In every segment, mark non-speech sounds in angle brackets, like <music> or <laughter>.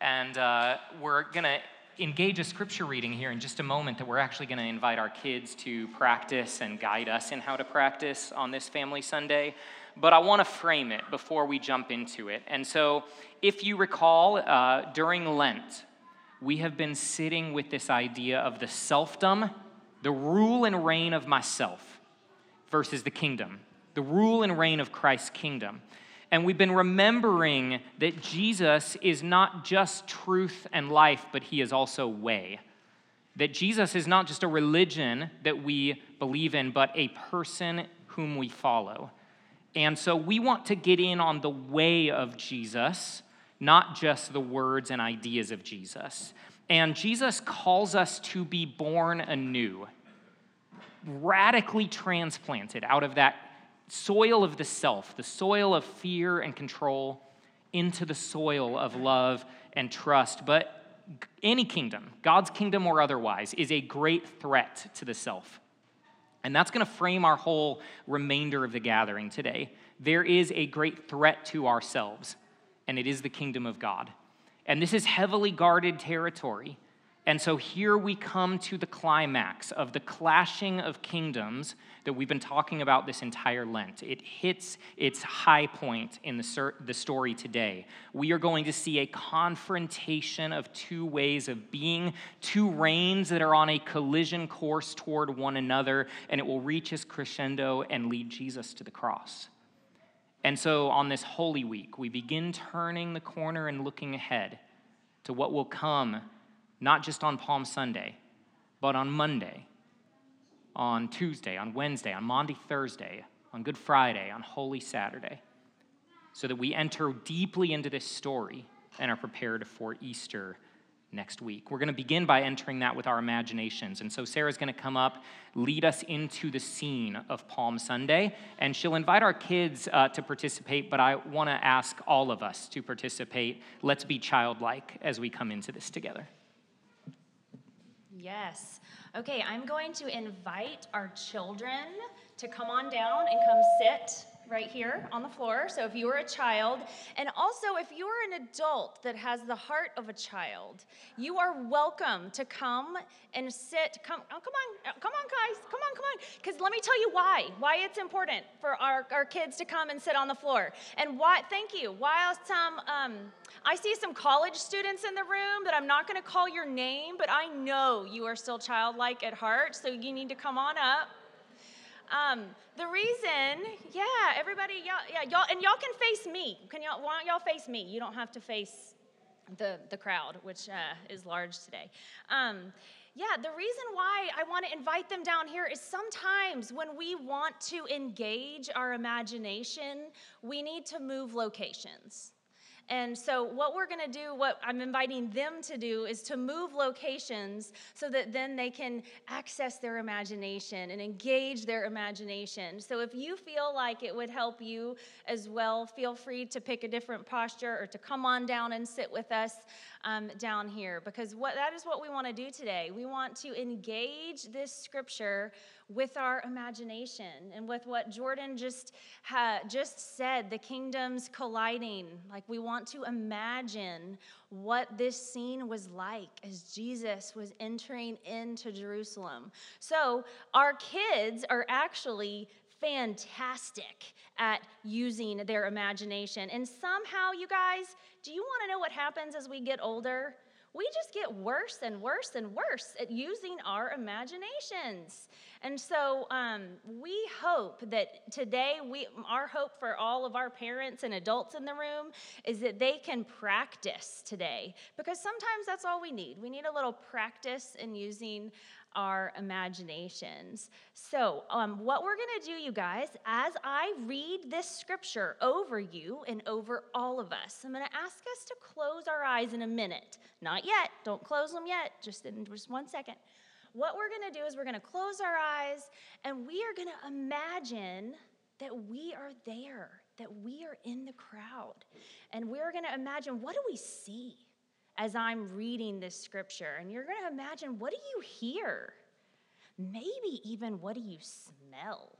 and uh, we're going to engage a scripture reading here in just a moment that we're actually going to invite our kids to practice and guide us in how to practice on this Family Sunday. But I want to frame it before we jump into it. And so, if you recall, uh, during Lent, we have been sitting with this idea of the selfdom, the rule and reign of myself, versus the kingdom, the rule and reign of Christ's kingdom. And we've been remembering that Jesus is not just truth and life, but he is also way. That Jesus is not just a religion that we believe in, but a person whom we follow. And so we want to get in on the way of Jesus, not just the words and ideas of Jesus. And Jesus calls us to be born anew, radically transplanted out of that soil of the self, the soil of fear and control, into the soil of love and trust. But any kingdom, God's kingdom or otherwise, is a great threat to the self. And that's going to frame our whole remainder of the gathering today. There is a great threat to ourselves, and it is the kingdom of God. And this is heavily guarded territory. And so here we come to the climax of the clashing of kingdoms that we've been talking about this entire Lent. It hits its high point in the, the story today. We are going to see a confrontation of two ways of being, two reigns that are on a collision course toward one another, and it will reach its crescendo and lead Jesus to the cross. And so on this Holy Week, we begin turning the corner and looking ahead to what will come not just on Palm Sunday, but on Monday, on Tuesday, on Wednesday, on Maundy Thursday, on Good Friday, on Holy Saturday, so that we enter deeply into this story and are prepared for Easter next week. We're going to begin by entering that with our imaginations. And so Sarah's going to come up, lead us into the scene of Palm Sunday, and she'll invite our kids uh, to participate, but I want to ask all of us to participate. Let's be childlike as we come into this together. Yes. Okay, I'm going to invite our children to come on down and come sit right here on the floor. So if you are a child, and also if you are an adult that has the heart of a child, you are welcome to come and sit. Come, oh, come on, uh, come on, guys, come on, come on. Because let me tell you why. Why it's important for our, our kids to come and sit on the floor, and why. Thank you. While some. Um, I see some college students in the room that I'm not going to call your name, but I know you are still childlike at heart, so you need to come on up. Um, the reason, yeah, everybody, y'all, yeah, y'all, and y'all can face me. Can y'all, why don't y'all face me? You don't have to face the, the crowd, which uh, is large today. Um, yeah, the reason why I want to invite them down here is sometimes when we want to engage our imagination, we need to move locations. And so, what we're going to do, what I'm inviting them to do, is to move locations so that then they can access their imagination and engage their imagination. So, if you feel like it would help you as well, feel free to pick a different posture or to come on down and sit with us um, down here because what, that is what we want to do today. We want to engage this scripture with our imagination and with what Jordan just ha- just said, the kingdoms colliding. Like we want to imagine what this scene was like as Jesus was entering into Jerusalem. So our kids are actually fantastic at using their imagination. And somehow, you guys, do you want to know what happens as we get older? we just get worse and worse and worse at using our imaginations. And so um, we hope that today, we, our hope for all of our parents and adults in the room is that they can practice today because sometimes that's all we need. We need a little practice in using our imaginations. So, um, what we're going to do, you guys, as I read this scripture over you and over all of us, I'm going to ask us to close our eyes in a minute. Not yet. Don't close them yet. Just in just one second. What we're going to do is we're going to close our eyes and we are going to imagine that we are there, that we are in the crowd. And we're going to imagine what do we see? As I'm reading this scripture. And you're going to imagine what do you hear? Maybe even what do you smell?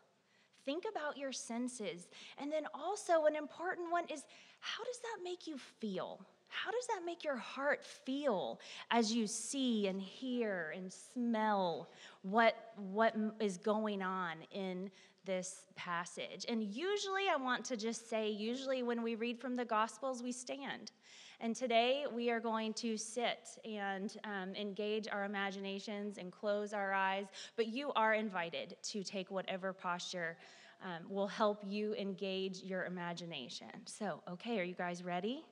Think about your senses. And then also, an important one is how does that make you feel? How does that make your heart feel as you see and hear and smell what, what is going on in this passage? And usually, I want to just say, usually, when we read from the Gospels, we stand. And today we are going to sit and um, engage our imaginations and close our eyes. But you are invited to take whatever posture um, will help you engage your imagination. So, okay, are you guys ready?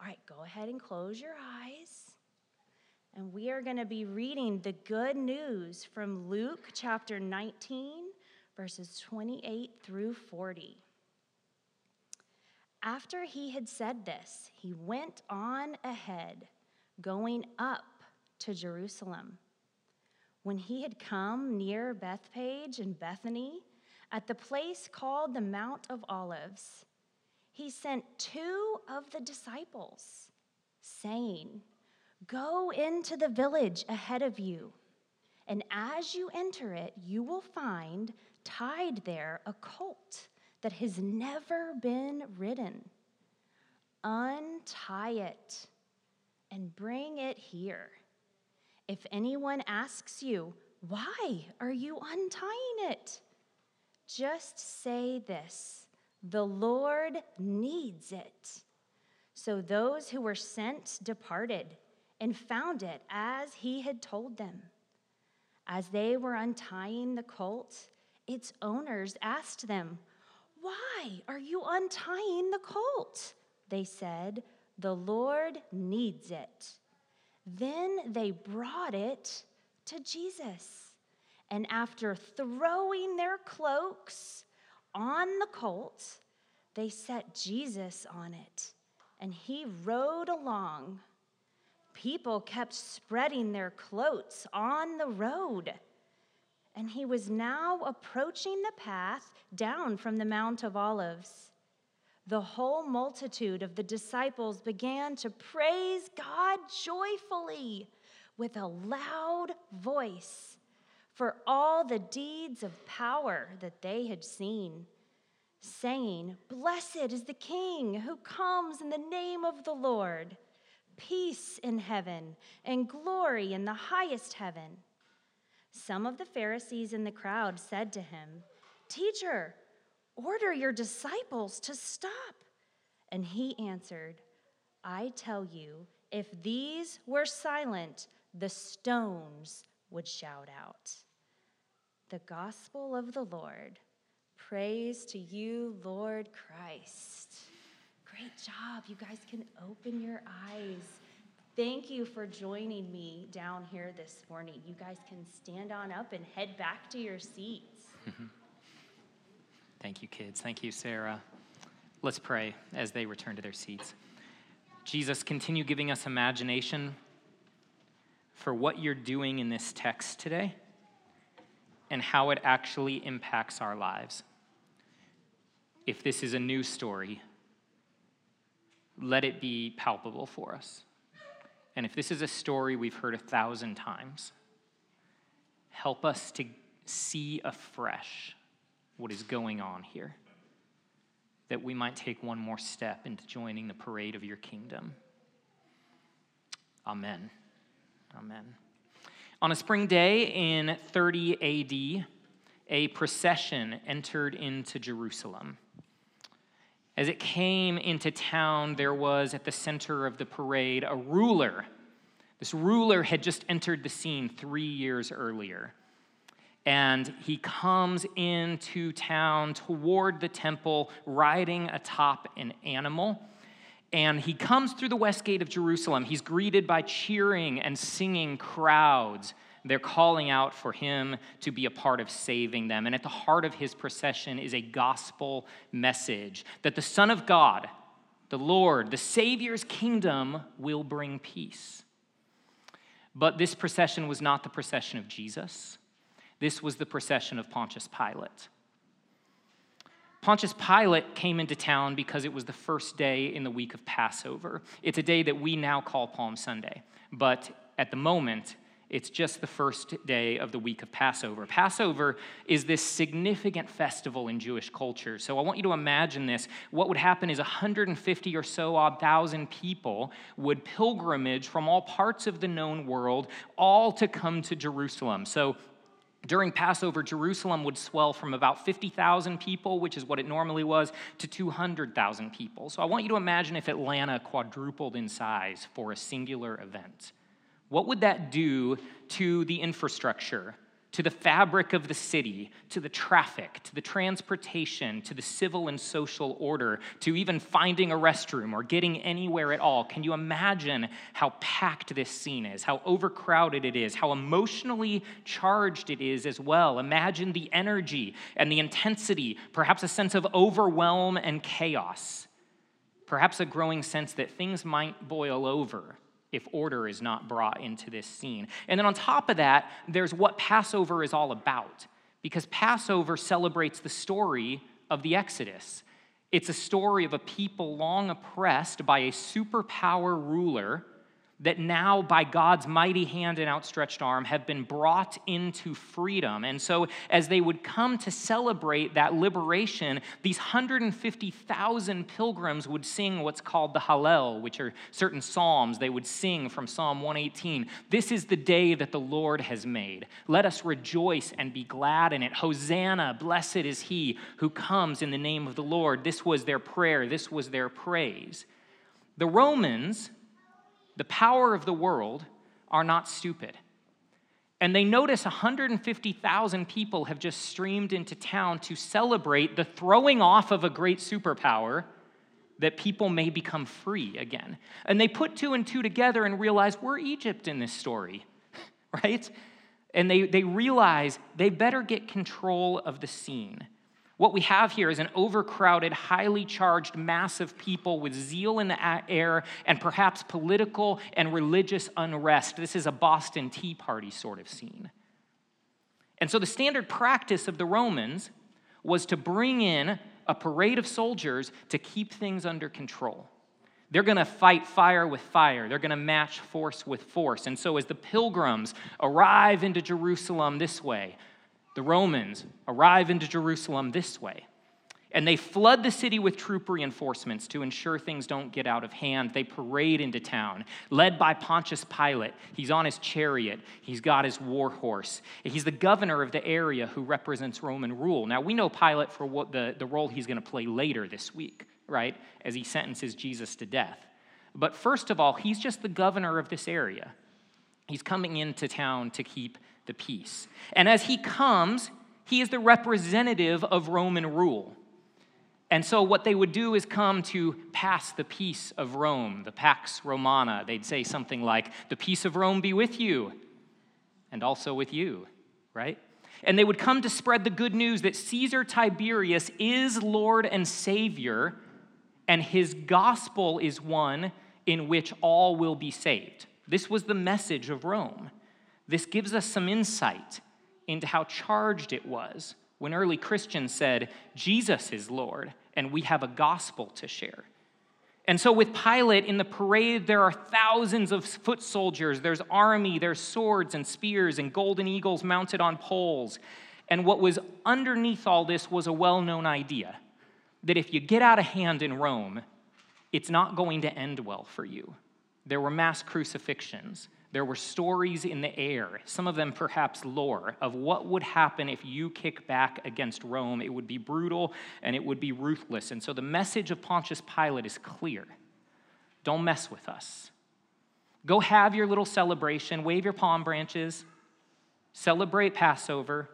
All right, go ahead and close your eyes. And we are going to be reading the good news from Luke chapter 19, verses 28 through 40. After he had said this, he went on ahead, going up to Jerusalem. When he had come near Bethphage and Bethany, at the place called the Mount of Olives, he sent two of the disciples, saying, Go into the village ahead of you, and as you enter it, you will find tied there a colt that has never been ridden. Untie it and bring it here. If anyone asks you, Why are you untying it? Just say this The Lord needs it. So those who were sent departed and found it as he had told them. As they were untying the colt, its owners asked them, why are you untying the colt? They said, The Lord needs it. Then they brought it to Jesus. And after throwing their cloaks on the colt, they set Jesus on it, and he rode along. People kept spreading their cloaks on the road and he was now approaching the path down from the Mount of Olives. The whole multitude of the disciples began to praise God joyfully with a loud voice for all the deeds of power that they had seen, saying, Blessed is the King who comes in the name of the Lord, peace in heaven and glory in the highest heaven. Some of the Pharisees in the crowd said to him, Teacher, order your disciples to stop. And he answered, I tell you, if these were silent, the stones would shout out. The gospel of the Lord. Praise to you, Lord Christ. Great job. You guys can open your eyes. Thank you for joining me down here this morning. You guys can stand on up and head back to your seats. <laughs> Thank you, kids. Thank you, Sarah. Let's pray as they return to their seats. Jesus, continue giving us imagination for what you're doing in this text today and how it actually impacts our lives. If this is a new story, let it be palpable for us. And if this is a story we've heard a thousand times, help us to see afresh what is going on here, that we might take one more step into joining the parade of your kingdom. Amen. Amen. On a spring day in 30 AD, a procession entered into Jerusalem. As it came into town, there was at the center of the parade a ruler. This ruler had just entered the scene three years earlier. And he comes into town toward the temple riding atop an animal. And he comes through the west gate of Jerusalem. He's greeted by cheering and singing crowds They're calling out for him to be a part of saving them. And at the heart of his procession is a gospel message that the Son of God, the Lord, the Savior's kingdom will bring peace. But this procession was not the procession of Jesus. This was the procession of Pontius Pilate. Pontius Pilate came into town because it was the first day in the week of Passover. It's a day that we now call Palm Sunday, but at the moment, it's just the first day of the week of Passover. Passover is this significant festival in Jewish culture. So I want you to imagine this. What would happen is 150 or so odd thousand people would pilgrimage from all parts of the known world, all to come to Jerusalem. So during Passover, Jerusalem would swell from about 50,000 people, which is what it normally was, to 200,000 people. So I want you to imagine if Atlanta quadrupled in size for a singular event. What would that do to the infrastructure, to the fabric of the city, to the traffic, to the transportation, to the civil and social order, to even finding a restroom or getting anywhere at all? Can you imagine how packed this scene is, how overcrowded it is, how emotionally charged it is as well? Imagine the energy and the intensity, perhaps a sense of overwhelm and chaos, perhaps a growing sense that things might boil over if order is not brought into this scene. And then on top of that, there's what Passover is all about, because Passover celebrates the story of the Exodus. It's a story of a people long oppressed by a superpower ruler that now, by God's mighty hand and outstretched arm, have been brought into freedom. And so, as they would come to celebrate that liberation, these 150,000 pilgrims would sing what's called the Hallel, which are certain psalms they would sing from Psalm 118. This is the day that the Lord has made. Let us rejoice and be glad in it. Hosanna, blessed is he who comes in the name of the Lord. This was their prayer, this was their praise. The Romans, the power of the world are not stupid. And they notice 150,000 people have just streamed into town to celebrate the throwing off of a great superpower that people may become free again. And they put two and two together and realize we're Egypt in this story, <laughs> right? And they, they realize they better get control of the scene. What we have here is an overcrowded, highly charged mass of people with zeal in the air and perhaps political and religious unrest. This is a Boston Tea Party sort of scene. And so the standard practice of the Romans was to bring in a parade of soldiers to keep things under control. They're going to fight fire with fire. They're going to match force with force. And so, as the pilgrims arrive into Jerusalem this way, the Romans arrive into Jerusalem this way. And they flood the city with troop reinforcements to ensure things don't get out of hand. They parade into town, led by Pontius Pilate. He's on his chariot, he's got his war horse. He's the governor of the area who represents Roman rule. Now, we know Pilate for what the, the role he's going to play later this week, right, as he sentences Jesus to death. But first of all, he's just the governor of this area. He's coming into town to keep the peace. And as he comes, he is the representative of Roman rule. And so, what they would do is come to pass the peace of Rome, the Pax Romana. They'd say something like, The peace of Rome be with you, and also with you, right? And they would come to spread the good news that Caesar Tiberius is Lord and Savior, and his gospel is one in which all will be saved. This was the message of Rome. This gives us some insight into how charged it was when early Christians said, Jesus is Lord, and we have a gospel to share. And so, with Pilate in the parade, there are thousands of foot soldiers. There's army, there's swords and spears and golden eagles mounted on poles. And what was underneath all this was a well known idea that if you get out of hand in Rome, it's not going to end well for you. There were mass crucifixions. There were stories in the air, some of them perhaps lore, of what would happen if you kick back against Rome. It would be brutal and it would be ruthless. And so the message of Pontius Pilate is clear don't mess with us. Go have your little celebration, wave your palm branches, celebrate Passover,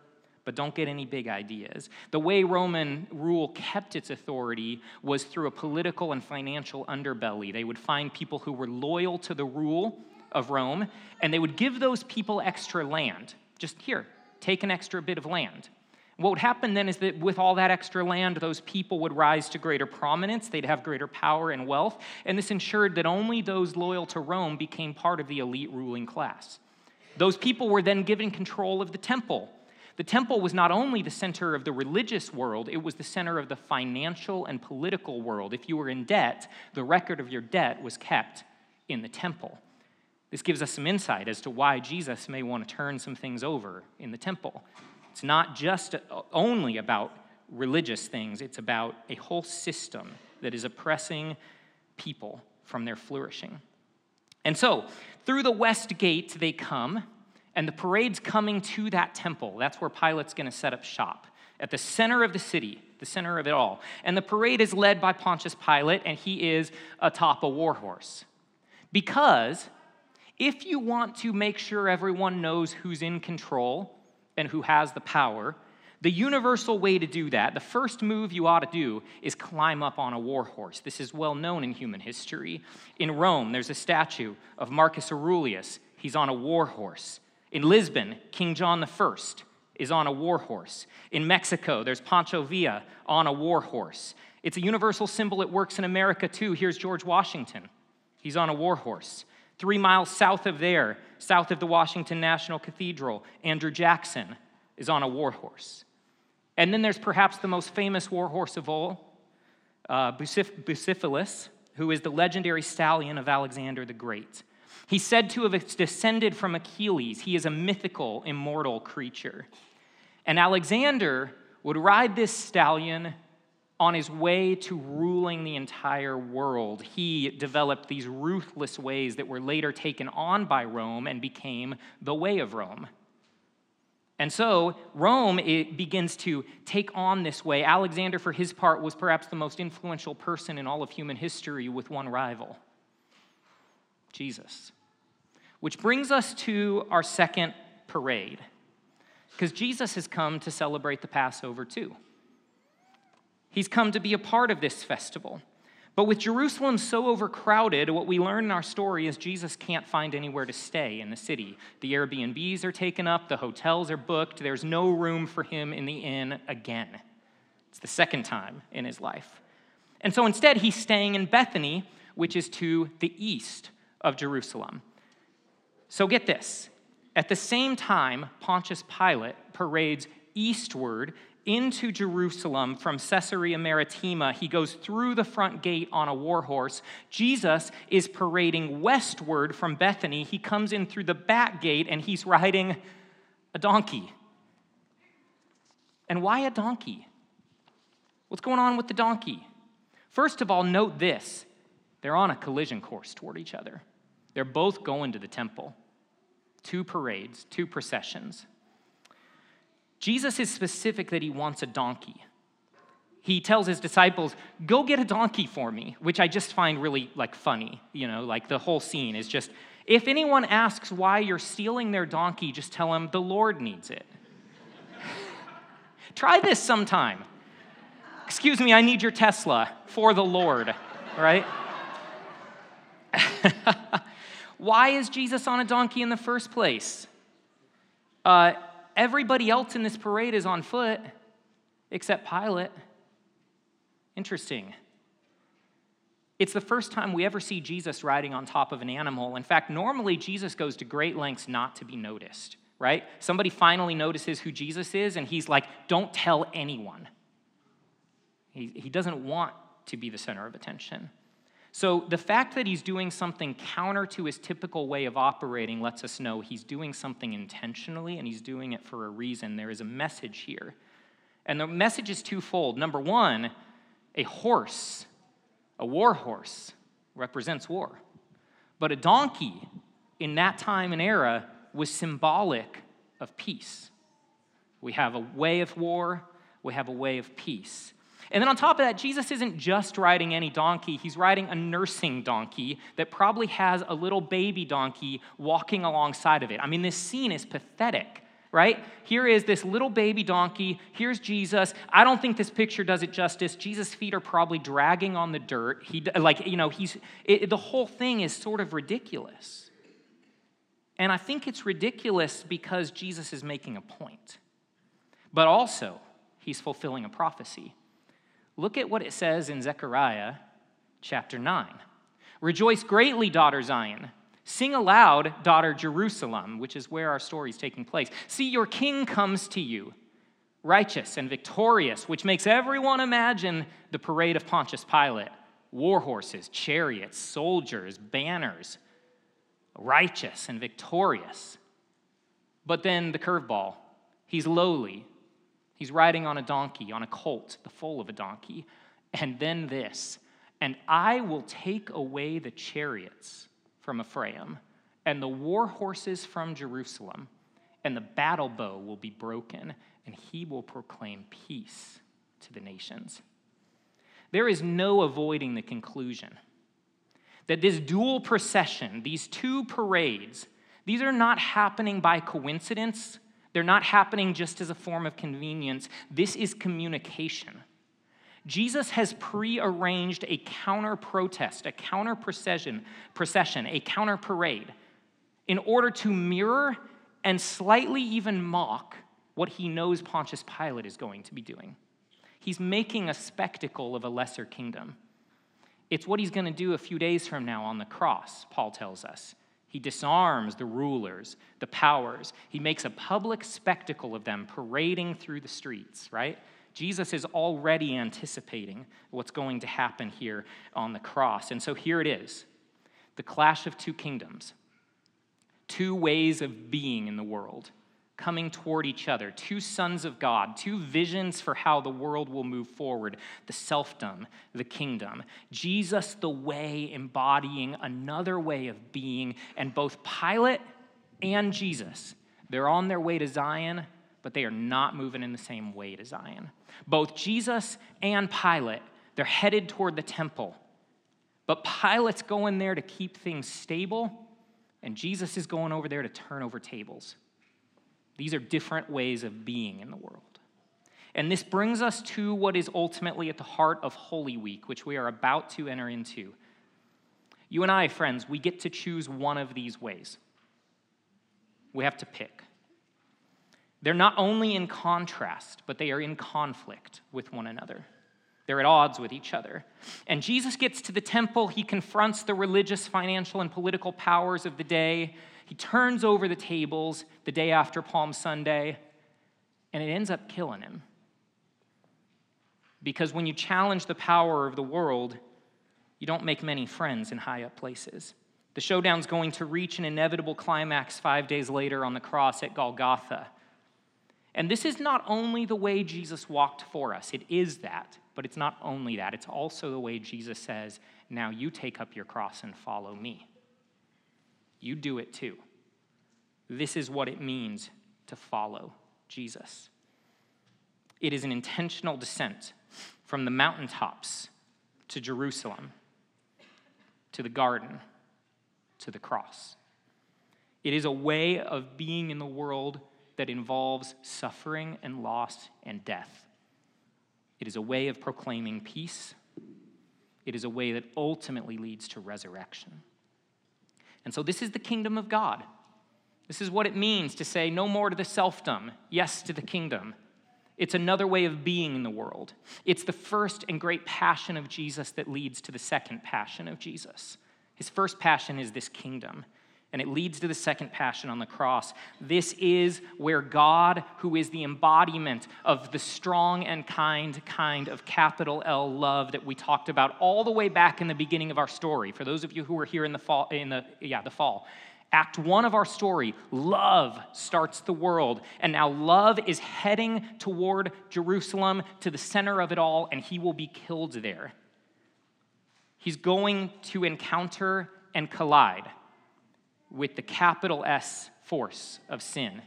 but don't get any big ideas. The way Roman rule kept its authority was through a political and financial underbelly. They would find people who were loyal to the rule of Rome, and they would give those people extra land. Just here, take an extra bit of land. What would happen then is that with all that extra land, those people would rise to greater prominence, they'd have greater power and wealth, and this ensured that only those loyal to Rome became part of the elite ruling class. Those people were then given control of the temple. The temple was not only the center of the religious world, it was the center of the financial and political world. If you were in debt, the record of your debt was kept in the temple. This gives us some insight as to why Jesus may want to turn some things over in the temple. It's not just only about religious things, it's about a whole system that is oppressing people from their flourishing. And so, through the west gate, they come, and the parade's coming to that temple. That's where Pilate's going to set up shop, at the center of the city, the center of it all. And the parade is led by Pontius Pilate, and he is atop a war horse. Because if you want to make sure everyone knows who's in control and who has the power, the universal way to do that, the first move you ought to do, is climb up on a war horse. This is well known in human history. In Rome, there's a statue of Marcus Aurelius. He's on a war horse. In Lisbon, King John I is on a war horse. In Mexico, there's Pancho Villa on a war horse. It's a universal symbol. It works in America too. Here's George Washington. He's on a war horse. Three miles south of there, south of the Washington National Cathedral, Andrew Jackson is on a war horse. And then there's perhaps the most famous war horse of all, uh, Bucephalus, who is the legendary stallion of Alexander the Great. He's said to have descended from Achilles. He is a mythical, immortal creature. And Alexander would ride this stallion on his way to ruling the entire world. He developed these ruthless ways that were later taken on by Rome and became the way of Rome. And so Rome begins to take on this way. Alexander, for his part, was perhaps the most influential person in all of human history with one rival Jesus. Which brings us to our second parade, because Jesus has come to celebrate the Passover too. He's come to be a part of this festival. But with Jerusalem so overcrowded, what we learn in our story is Jesus can't find anywhere to stay in the city. The Airbnbs are taken up, the hotels are booked, there's no room for him in the inn again. It's the second time in his life. And so instead, he's staying in Bethany, which is to the east of Jerusalem. So get this at the same time, Pontius Pilate parades eastward into Jerusalem from Caesarea Maritima. He goes through the front gate on a war horse. Jesus is parading westward from Bethany. He comes in through the back gate and he's riding a donkey. And why a donkey? What's going on with the donkey? First of all, note this they're on a collision course toward each other. They're both going to the temple. Two parades, two processions. Jesus is specific that he wants a donkey. He tells his disciples, "Go get a donkey for me," which I just find really like funny, you know, like the whole scene is just if anyone asks why you're stealing their donkey, just tell them the Lord needs it. <laughs> Try this sometime. Excuse me, I need your Tesla for the Lord, right? <laughs> Why is Jesus on a donkey in the first place? Uh, everybody else in this parade is on foot except Pilate. Interesting. It's the first time we ever see Jesus riding on top of an animal. In fact, normally Jesus goes to great lengths not to be noticed, right? Somebody finally notices who Jesus is, and he's like, don't tell anyone. He, he doesn't want to be the center of attention. So the fact that he's doing something counter to his typical way of operating lets us know he's doing something intentionally and he's doing it for a reason. There is a message here. And the message is twofold. Number one, a horse, a war horse, represents war. But a donkey in that time and era was symbolic of peace. We have a way of war, we have a way of peace. And then on top of that, Jesus isn't just riding any donkey, he's riding a nursing donkey that probably has a little baby donkey walking alongside of it. I mean, this scene is pathetic right? Here is this little baby donkey. Here's Jesus. I don't think this picture does it justice. Jesus' feet are probably dragging on the dirt. He, like, you know, he's, it, the whole thing is sort of ridiculous. And I think it's ridiculous because Jesus is making a point. But also, he's fulfilling a prophecy. Look at what it says in Zechariah chapter 9. Rejoice greatly, daughter Zion. Sing aloud, daughter Jerusalem, which is where our story is taking place. See, your king comes to you, righteous and victorious, which makes everyone imagine the parade of Pontius Pilate war horses, chariots, soldiers, banners, righteous and victorious. But then the curveball he's lowly, he's riding on a donkey, on a colt, the foal of a donkey. And then this, and I will take away the chariots from Ephraim and the war horses from Jerusalem, and the battle bow will be broken, and he will proclaim peace to the nations. There is no avoiding the conclusion that this dual procession, these two parades, these are not happening by coincidence. They're not happening just as a form of convenience. This is communication. Jesus has prearranged a counter protest, a counter procession, procession, a counter parade, in order to mirror and slightly even mock what he knows Pontius Pilate is going to be doing. He's making a spectacle of a lesser kingdom. It's what he's going to do a few days from now on the cross, Paul tells us. He disarms the rulers, the powers. He makes a public spectacle of them parading through the streets, right? Jesus is already anticipating what's going to happen here on the cross. And so here it is the clash of two kingdoms, two ways of being in the world coming toward each other, two sons of God, two visions for how the world will move forward the selfdom, the kingdom. Jesus, the way, embodying another way of being, and both Pilate and Jesus, they're on their way to Zion, but they are not moving in the same way to Zion. Both Jesus and Pilate, they're headed toward the temple. But Pilate's going there to keep things stable, and Jesus is going over there to turn over tables. These are different ways of being in the world. And this brings us to what is ultimately at the heart of Holy Week, which we are about to enter into. You and I, friends, we get to choose one of these ways. We have to pick. They're not only in contrast, but they are in conflict with one another. They're at odds with each other. And Jesus gets to the temple. He confronts the religious, financial, and political powers of the day. He turns over the tables the day after Palm Sunday, and it ends up killing him. Because when you challenge the power of the world, you don't make many friends in high up places. The showdown's going to reach an inevitable climax five days later on the cross at Golgotha. And this is not only the way Jesus walked for us, it is that, but it's not only that. It's also the way Jesus says, Now you take up your cross and follow me you do it too. This is what it means to follow Jesus. It is an intentional descent from the mountaintops to Jerusalem, to the garden, to the cross. It is a way of being in the world that involves suffering and loss and death. It is a way of proclaiming peace. It is a way that ultimately leads to resurrection. And so, this is the kingdom of God. This is what it means to say no more to the selfdom, yes to the kingdom. It's another way of being in the world. It's the first and great passion of Jesus that leads to the second passion of Jesus. His first passion is this kingdom and it leads to the second passion on the cross. This is where God, who is the embodiment of the strong and kind kind of capital L love that we talked about all the way back in the beginning of our story. For those of you who were here in the fall, in the yeah, the fall. Act one of our story, love starts the world. And now love is heading toward Jerusalem to the center of it all, and he will be killed there. He's going to encounter and collide with the capital S force of sin,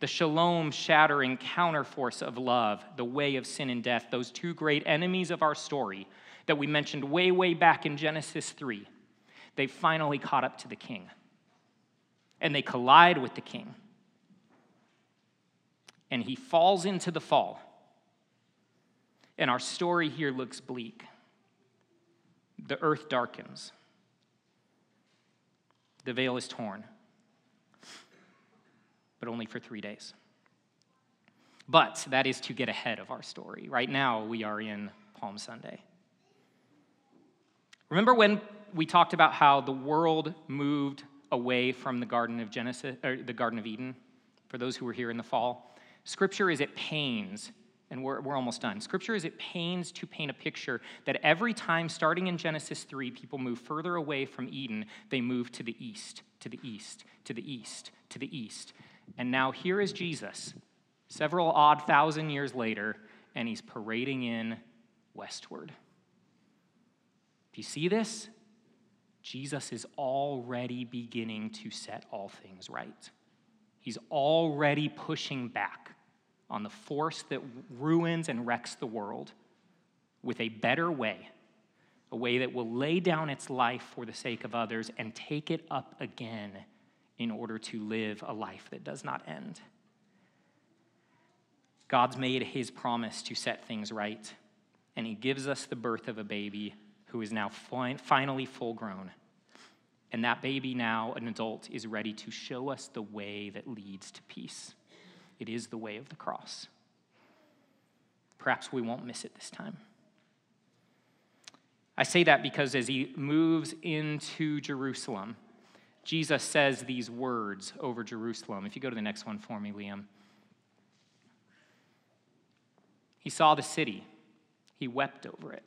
the shalom shattering counterforce of love, the way of sin and death, those two great enemies of our story that we mentioned way, way back in Genesis 3. They finally caught up to the king. And they collide with the king. And he falls into the fall. And our story here looks bleak. The earth darkens the veil is torn. but only for three days. But that is to get ahead of our story. Right now, we are in Palm Sunday. Remember when we talked about how the world moved away from the Garden of Genesis, or the Garden of Eden? For those who were here in the fall, Scripture is at pains, and we're, we're almost done. Scripture is at pains to paint a picture that every time, starting in Genesis 3, people move further away from Eden, they move to the east, to the east, to the east, to the east. And now here is Jesus, several odd thousand years later, and he's parading in westward. Do you see this? Jesus is already beginning to set all things right. He's already pushing back on the force that ruins and wrecks the world with a better way, a way that will lay down its life for the sake of others and take it up again in order to live a life that does not end. God's made his promise to set things right, and he gives us the birth of a baby who is now finally full grown. And that baby, now an adult, is ready to show us the way that leads to peace. It is the way of the cross. Perhaps we won't miss it this time. I say that because as he moves into Jerusalem, Jesus says these words over Jerusalem. If you go to the next one for me, Liam. He saw the city, he wept over it.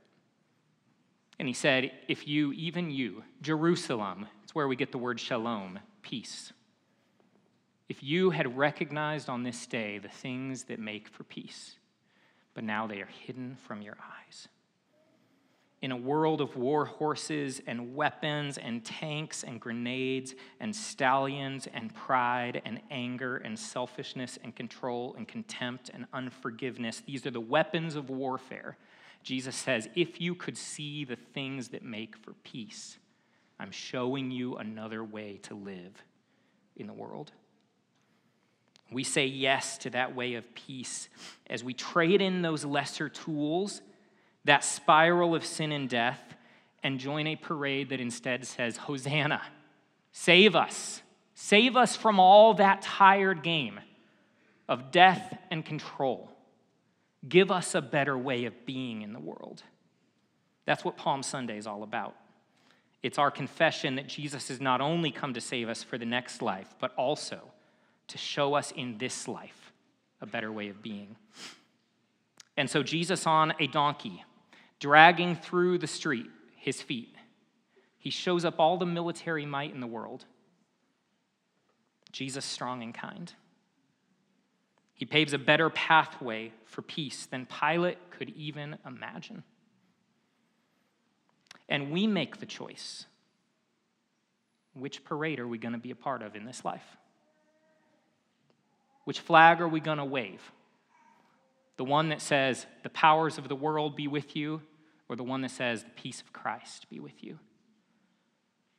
And he said, If you, even you, Jerusalem, it's where we get the word shalom, peace. If you had recognized on this day the things that make for peace, but now they are hidden from your eyes. In a world of war horses and weapons and tanks and grenades and stallions and pride and anger and selfishness and control and contempt and unforgiveness, these are the weapons of warfare Jesus says, If you could see the things that make for peace, I'm showing you another way to live in the world. We say yes to that way of peace as we trade in those lesser tools, that spiral of sin and death, and join a parade that instead says, Hosanna, save us. Save us from all that tired game of death and control. Give us a better way of being in the world. That's what Palm Sunday is all about. It's our confession that Jesus has not only come to save us for the next life, but also to show us in this life a better way of being. And so, Jesus on a donkey, dragging through the street his feet, he shows up all the military might in the world. Jesus, strong and kind. He paves a better pathway for peace than Pilate could even imagine. And we make the choice which parade are we going to be a part of in this life? Which flag are we going to wave? The one that says, the powers of the world be with you, or the one that says, the peace of Christ be with you?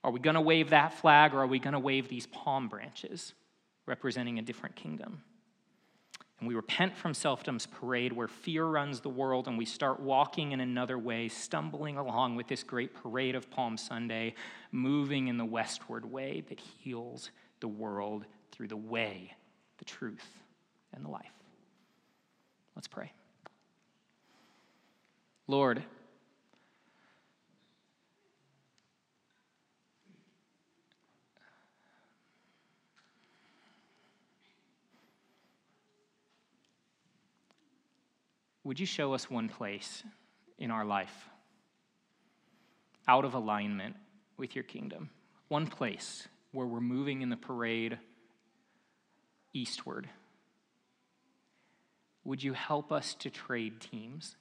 Are we going to wave that flag, or are we going to wave these palm branches representing a different kingdom? and we repent from selfdom's parade where fear runs the world and we start walking in another way, stumbling along with this great parade of Palm Sunday, moving in the westward way that heals the world through the way, the truth, and the life. Let's pray. Lord, would you show us one place in our life out of alignment with your kingdom? One place where we're moving in the parade eastward. Would you help us to trade teams,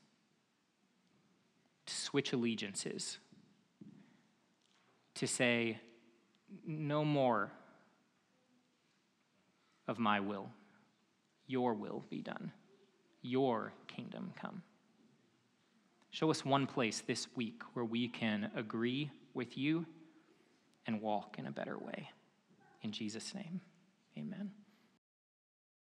to switch allegiances, to say, no more of my will, your will be done? your kingdom come. Show us one place this week where we can agree with you and walk in a better way. In Jesus' name, amen.